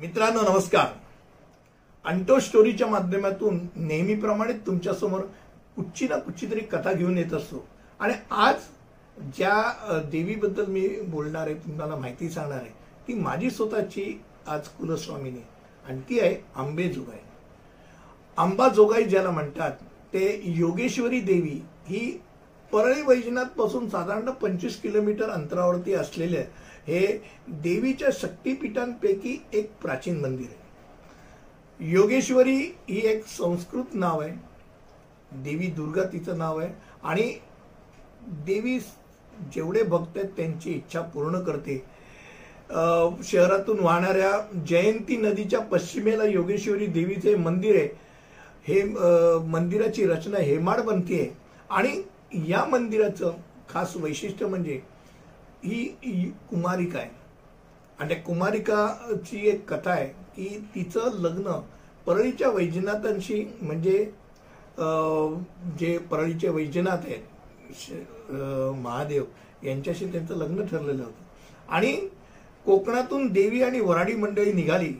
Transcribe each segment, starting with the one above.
मित्रांनो नमस्कार. अंटो स्टोरीच्या माध्यमातून नेहमीप्रमाणे तुमच्यासमोर कुठची ना कुठची तरी कथा घेऊन येत असतो. आणि आज ज्या देवीबद्दल मी बोलणार आहे तुम्हाला माहिती सांगणार आहे ती माझी स्वतःची आज कुलस्वामिनी. आणि ती आहे आंबेजोगाई आंबाजोगाई ज्याला म्हणतात ते योगेश्वरी देवी ही परळी वैजनाथपासून साधारण पंचवीस किलोमीटर अंतरावरती असलेले हे देवीच्या शक्तीपीठांपैकी एक प्राचीन मंदिर आहे. योगेश्वरी ही एक संस्कृत नाव आहे. देवी दुर्गा तिचं नाव आहे. आणि देवी जेवढे भक्त आहेत त्यांची इच्छा पूर्ण करते. शहरातून वाहणाऱ्या जयंती नदीच्या पश्चिमेला योगेश्वरी देवीचे मंदिर आहे. हे मंदिराची रचना हेमाड आहे. आणि या मंदिराचं खास वैशिष्ट्य म्हणजे ही कुमारिका आहे. आणि त्या कुमारिकाची एक कथा आहे की तिचं लग्न परळीच्या वैजनाथांशी म्हणजे जे परळीचे वैजनाथ आहेत महादेव यांच्याशी त्यांचं लग्न ठरलेलं होतं. आणि कोकणातून देवी आणि वराडी मंडळी निघाली.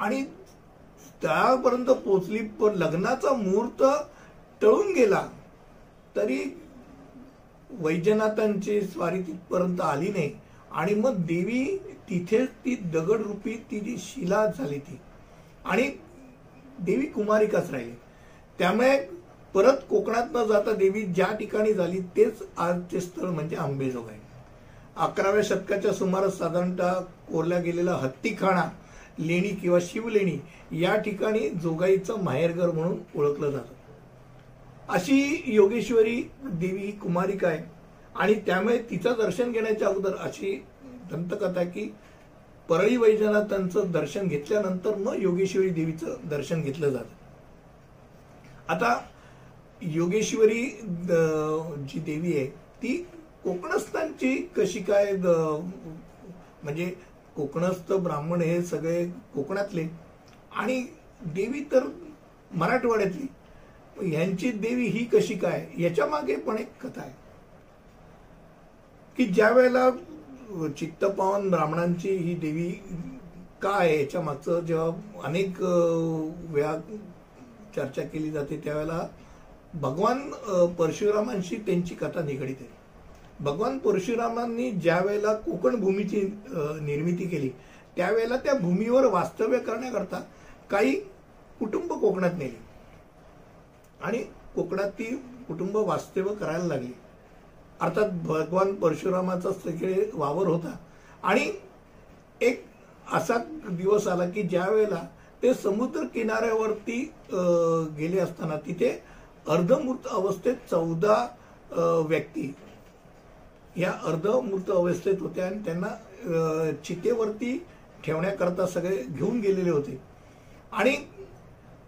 आणि त्यापर्यंत पोचली पण लग्नाचा मुहूर्त टळून गेला तरी वैजनाथांची स्वारी तिथपर्यंत आली नाही. आणि मग देवी तिथेच ती दगडरूपी ती जी शिला झाली ती. आणि देवी कुमारिकाच राहिली. त्यामुळे परत कोकणात न जाता देवी ज्या ठिकाणी झाली तेच आजचे स्थळ म्हणजे आंबेजोगाई. अकराव्या शतकाच्या सुमारास साधारणतः कोरल्या गेलेला हत्तीखाना लेणी किंवा शिवलेणी या ठिकाणी जोगाईचं माहेरघर म्हणून ओळखलं जातं. अशी योगेश्वरी देवी कुमारिका आहे. आणि त्यामुळे तिचं दर्शन घेण्याच्या अगोदर अशी दंतकथा आहे की परळी वैजनाथांचं दर्शन घेतल्यानंतर मग योगेश्वरी देवीचं दर्शन घेतलं जातं. आता योगेश्वरी जी देवी आहे ती कोकणस्थांची कशी काय म्हणजे कोकणस्थ ब्राह्मण हे सगळे कोकणातले. आणि देवी तर मराठवाड्यातली. ह्यांची देवी ही कशी काय? याच्या मागे पण एक कथा आहे. की ज्या वेळेला चित्तपावन ब्राह्मणांची ही देवी काय आहे याच्या मागचं जेव्हा अनेक वेळा चर्चा केली जाते त्यावेळेला भगवान परशुरामांशी त्यांची कथा निगडीत आहे. भगवान परशुरामांनी ज्या वेळेला कोकण भूमीची निर्मिती केली त्यावेळेला त्या भूमीवर वास्तव्य करण्याकरता काही कुटुंब कोकणात नेली. आणि कोकणात ती कुटुंब वास्तव्य करायला लागली. अर्थात भगवान परशुरामाचा सगळे वावर होता. आणि एक असा दिवस आला की ज्या वेळेला ते समुद्र किनाऱ्यावरती गेले असताना तिथे अर्धमूर्त अवस्थेत चौदा व्यक्ती या अर्धमूर्त अवस्थेत होत्या आणि त्यांना चितेवरती ठेवण्याकरता सगळे घेऊन गेलेले होते. आणि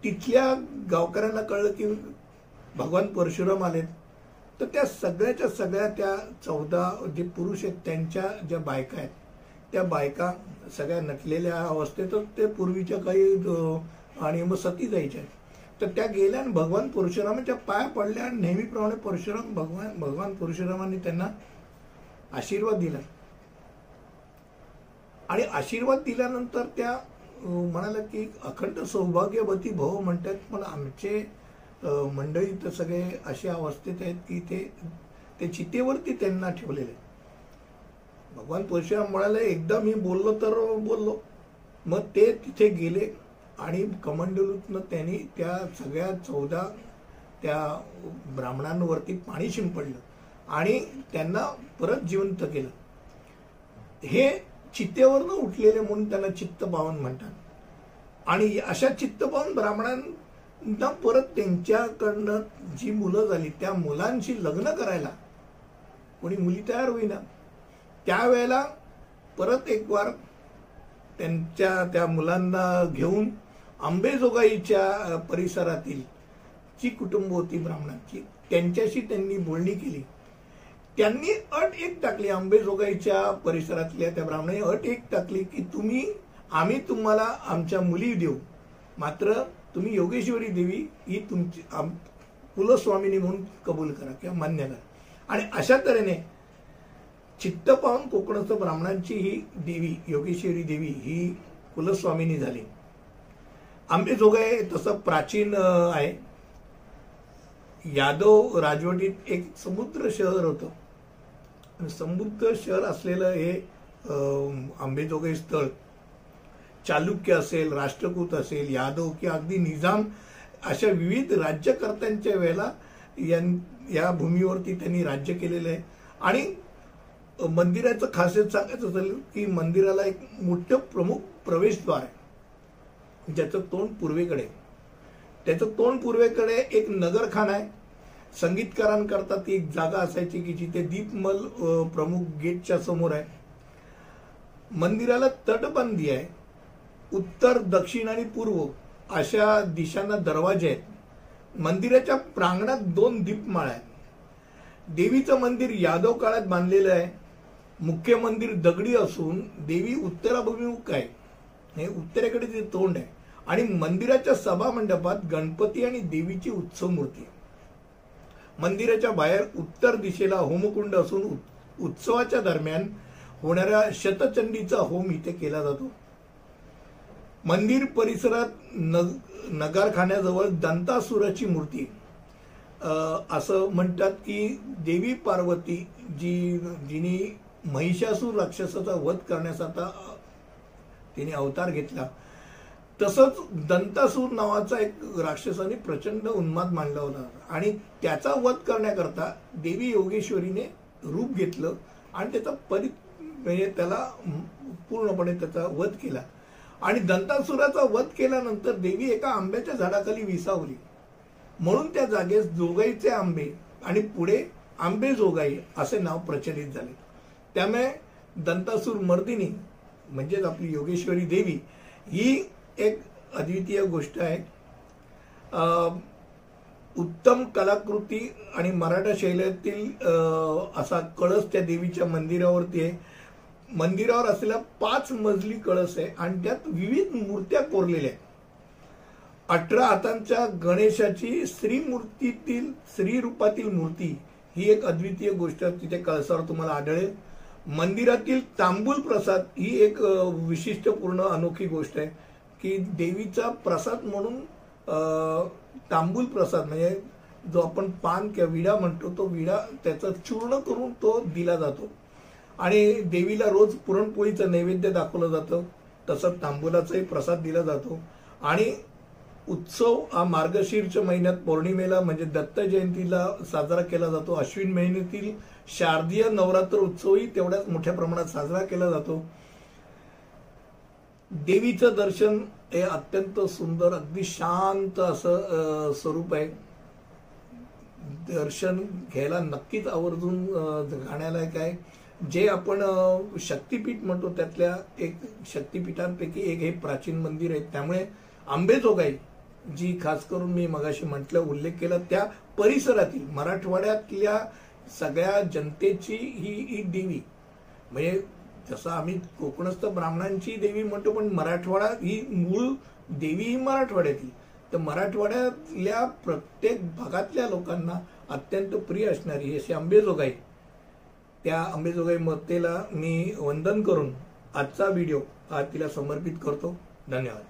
तिथल्या गावकऱ्यांना कळलं की भगवान परशुराम आलेत. तर त्या सगळ्याच्या सगळ्या त्या चौदा जे पुरुष आहेत त्यांच्या ज्या बायका आहेत त्या बायका सगळ्या नटलेल्या अवस्थेतच ते पूर्वीच्या काही आणि मग सती जायच्या तर त्या गेल्या आणि भगवान परशुरामाच्या पाया पडल्या आणि नेहमीप्रमाणे परशुराम भगवान भगवान परशुरामांनी त्यांना आशीर्वाद दिला. आणि आशीर्वाद दिल्यानंतर त्या म्हणाला की अखंड सौभाग्यवती भव म्हणतात. पण आमचे मंडळी तर सगळे अशा अवस्थेत आहेत की ते ते चितेवरती त्यांना ठेवलेले भगवान परशुराम म्हणाले एकदा मी बोललो तर बोललो. मग ते तिथे गेले आणि कमंडलूतनं त्यांनी त्या सगळ्या चौदा त्या ब्राह्मणांवरती पाणी शिंपडलं आणि त्यांना परत जिवंत केलं. हे चित्तेवरनं उठलेले म्हणून त्यांना चित्तपावन म्हणतात. आणि अशा चित्तपावन ब्राह्मणांना परत त्यांच्याकडनं जी मुलं झाली त्या मुलांशी लग्न करायला कोणी मुली तयार होईना. त्यावेळेला परत एक वार त्यांच्या त्या मुलांना घेऊन आंबेजोगाईच्या परिसरातील जी कुटुंब होती ब्राह्मणांची त्यांच्याशी त्यांनी बोलणी केली. त्यांनी अट एक टाकली आंबेजोगाईच्या परिसरातल्या त्या ब्राह्मणाने अट एक टाकली की तुम्ही आम्ही तुम्हाला आमच्या मुली देऊ. मात्र तुम्ही योगेश्वरी देवी ही तुमची कुलस्वामिनी म्हणून कबूल करा किंवा मान्य करा. आणि अशा तऱ्हेने चित्त पाहून कोकणस्थ ब्राह्मणांची ही देवी योगेश्वरी देवी ही कुलस्वामिनी झाली. आंबेजोगाई तसं प्राचीन आहे. यादव राजवटीत एक समुद्र शहर होतं. आणि शहर असलेलं हे आंबेजोगाई स्थळ चालुक्य असेल राष्ट्रकूत असेल यादव किंवा अगदी निजाम अशा विविध राज्यकर्त्यांच्या वेळेला यां- या भूमीवरती त्यांनी राज्य केलेलं आहे. आणि मंदिराचं खासियत सांगायचं असेल की मंदिराला एक मोठं प्रमुख प्रवेशद्वार आहे. ज्याचं तोंड पूर्वेकडे त्याचं तोंड पूर्वेकडे एक नगरखाना आहे. संगीतकारांकरता ती एक जागा असायची की जिथे दीपमल प्रमुख गेटच्या समोर आहे. मंदिराला तटबंदी आहे. उत्तर दक्षिण आणि पूर्व अशा दिशांना दरवाजे आहेत. मंदिराच्या प्रांगणात दोन दीपमाळ आहेत. देवीचं मंदिर यादव काळात बांधलेलं आहे. मुख्य मंदिर दगडी असून देवी उत्तराभिमुख आहे. हे उत्तरेकडे ते तोंड आहे. आणि मंदिराच्या सभा मंडपात गणपती आणि देवीची उत्सव मूर्ती आहे. मंदिराच्या बाहेर उत्तर दिशेला होमकुंड असून उत्सवाच्या दरम्यान होणाऱ्या शतचंडीचा होम इथे केला जातो. मंदिर परिसरात नग नगारखान्याजवळ दंतासुराची मूर्ती. असं म्हणतात की देवी पार्वती जी जिने महिषासूर राक्षसाचा वध करण्यासाठी तिने अवतार घेतला. तसंच दंतासूर नावाचा एक राक्षसाने प्रचंड उन्माद मांडला होता. आणि त्याचा वध करण्याकरता देवी योगेश्वरीने रूप घेतलं आणि त्याचा परि म्हणजे त्याला पूर्णपणे त्याचा वध केला. आणि दंतासुराचा वध केल्यानंतर देवी एका आंब्याच्या झाडाखाली विसावली. म्हणून त्या जागेस जोगाईचे आंबे आणि पुढे आंबे जोगाई असे नाव प्रचलित झाले. त्यामुळे दंतासूर मर्दिनी म्हणजेच आपली योगेश्वरी देवी ही एक अद्वितीय गोष्ट आहे. उत्तम कलाकृती आणि मराठा शैलीतील असा कळस त्या देवीच्या मंदिरावरती आहे. मंदिरावर असलेला पाच मजली कळस आहे आणि त्यात विविध मूर्त्या कोरलेल्या आहेत. अठरा हातांच्या गणेशाची श्रीमूर्तीतील श्री रूपातील मूर्ती ही एक अद्वितीय गोष्ट तिथे कळसावर तुम्हाला आढळेल. मंदिरातील तांबूल प्रसाद ही एक विशिष्टपूर्ण अनोखी गोष्ट आहे. की देवीचा प्रसाद म्हणून तांबूल प्रसाद म्हणजे जो आपण पान किंवा विडा म्हणतो तो विडा त्याचं चूर्ण करून तो दिला जातो. आणि देवीला रोज पुरणपोळीचं नैवेद्य दाखवलं जातं. तसंच तांबुलाचाही प्रसाद दिला जातो. आणि उत्सव हा मार्गशीर्ष महिन्यात पौर्णिमेला म्हणजे दत्त जयंतीला साजरा केला जातो. अश्विन महिन्यातील शारदीय नवरात्र उत्सवही तेवढ्याच मोठ्या प्रमाणात साजरा केला जातो. देवीचं दर्शन हे अत्यंत सुंदर अगदी शांत असं स्वरूप आहे. दर्शन घ्यायला नक्कीच आवर्जून गाण्यालायक आहे. जे आपण शक्तीपीठ शक्तिपीठ म्हणतो त्यातल्या एक शक्तिपीठांपैकी एक हे प्राचीन मंदिर आहे. त्यामुळे आंबेजोगाई जी खास करून मी मगाशी म्हटलं उल्लेख केला त्या परिसरातील मराठवाड्यातल्या सगळ्या जनतेची ही ही देवी. म्हणजे जसं आम्ही कोकणस्थ ब्राह्मणांची देवी म्हणतो पण मराठवाडा ही मूळ देवी ही मराठवाड्यातली. तर मराठवाड्यातल्या प्रत्येक भागातल्या लोकांना अत्यंत प्रिय असणारी अशी अंबेजोगाई त्या अंबेजोगाई मतेला मी वंदन करून आजचा व्हिडिओ हा तिला समर्पित करतो. धन्यवाद.